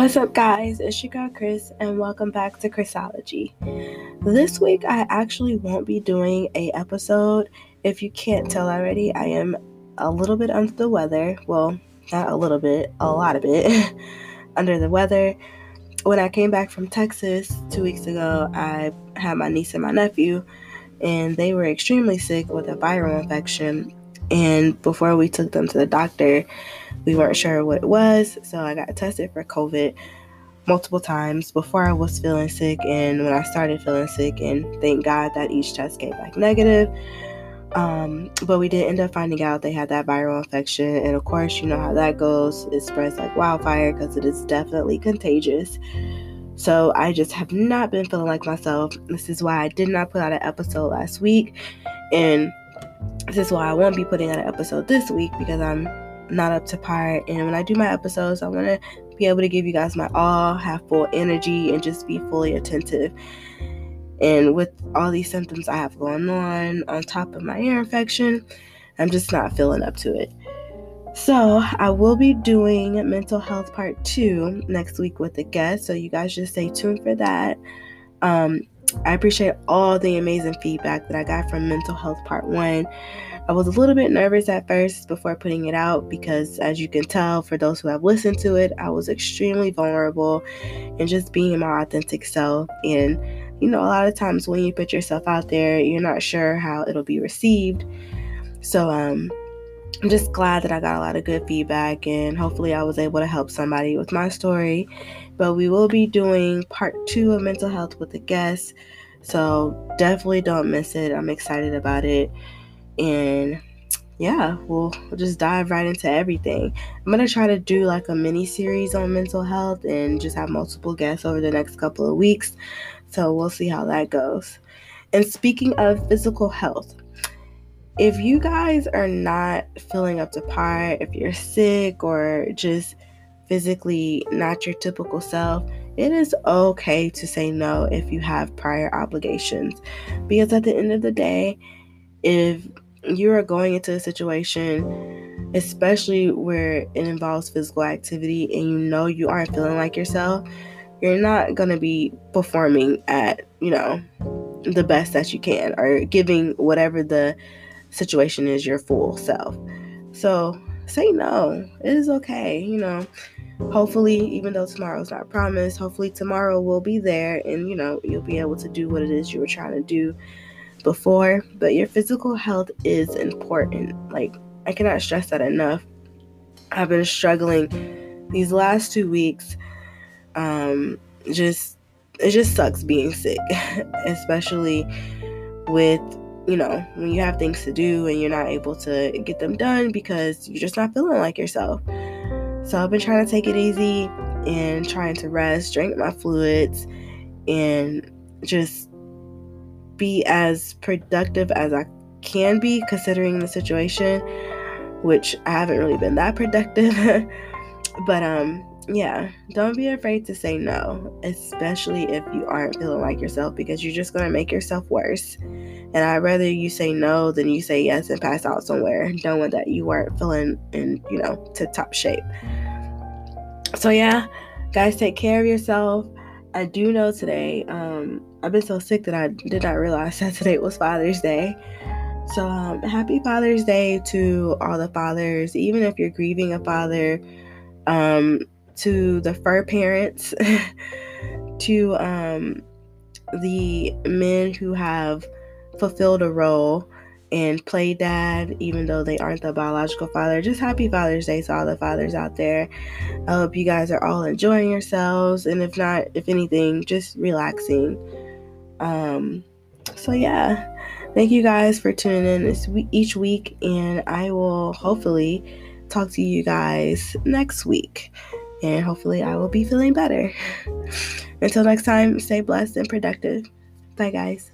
What's up, guys? It's your girl Chris, and welcome back to Chrisology. This week, I actually won't be doing a episode. If you can't tell already, I am a little bit under the weather. Well, not a little bit, a lot of it under the weather. When I came back from Texas two weeks ago, I had my niece and my nephew, and they were extremely sick with a viral infection. And before we took them to the doctor, we weren't sure what it was, so I got tested for COVID multiple times before I was feeling sick and when I started feeling sick. And thank God that each test came back negative. Um, but we did end up finding out they had that viral infection, and of course, you know how that goes. It spreads like wildfire because it is definitely contagious. So I just have not been feeling like myself. This is why I did not put out an episode last week, and this is why I won't be putting out an episode this week because I'm not up to par. And when I do my episodes, I want to be able to give you guys my all, have full energy, and just be fully attentive. And with all these symptoms I have going on, on top of my ear infection, I'm just not feeling up to it. So, I will be doing mental health part two next week with a guest. So, you guys just stay tuned for that. Um, I appreciate all the amazing feedback that I got from mental health part one. I was a little bit nervous at first before putting it out because, as you can tell, for those who have listened to it, I was extremely vulnerable and just being my authentic self. And, you know, a lot of times when you put yourself out there, you're not sure how it'll be received. So, um, I'm just glad that I got a lot of good feedback and hopefully I was able to help somebody with my story. But we will be doing part two of mental health with a guest. So definitely don't miss it. I'm excited about it. And yeah, we'll, we'll just dive right into everything. I'm gonna try to do like a mini series on mental health and just have multiple guests over the next couple of weeks. So we'll see how that goes. And speaking of physical health, if you guys are not feeling up to par, if you're sick or just physically not your typical self, it is okay to say no if you have prior obligations. Because at the end of the day, if you are going into a situation, especially where it involves physical activity and you know you aren't feeling like yourself, you're not going to be performing at, you know, the best that you can or giving whatever the situation is your full self. So say no. It is okay, you know. Hopefully, even though tomorrow's not promised, hopefully tomorrow will be there and you know, you'll be able to do what it is you were trying to do before, but your physical health is important. Like, I cannot stress that enough. I've been struggling these last two weeks. Um, just it just sucks being sick, especially with you know when you have things to do and you're not able to get them done because you're just not feeling like yourself. So I've been trying to take it easy and trying to rest, drink my fluids, and just be as productive as I can be considering the situation, which I haven't really been that productive. but um yeah, don't be afraid to say no, especially if you aren't feeling like yourself because you're just going to make yourself worse. And I'd rather you say no than you say yes and pass out somewhere, knowing that you weren't feeling in, you know, to top shape. So, yeah, guys, take care of yourself. I do know today, um, I've been so sick that I did not realize that today was Father's Day. So, um, happy Father's Day to all the fathers, even if you're grieving a father, um, to the fur parents, to um, the men who have fulfilled a role and play dad, even though they aren't the biological father. Just happy Father's Day to all the fathers out there. I hope you guys are all enjoying yourselves, and if not, if anything, just relaxing. Um, so yeah, thank you guys for tuning in this week, each week, and I will hopefully talk to you guys next week, and hopefully I will be feeling better. Until next time, stay blessed and productive. Bye, guys.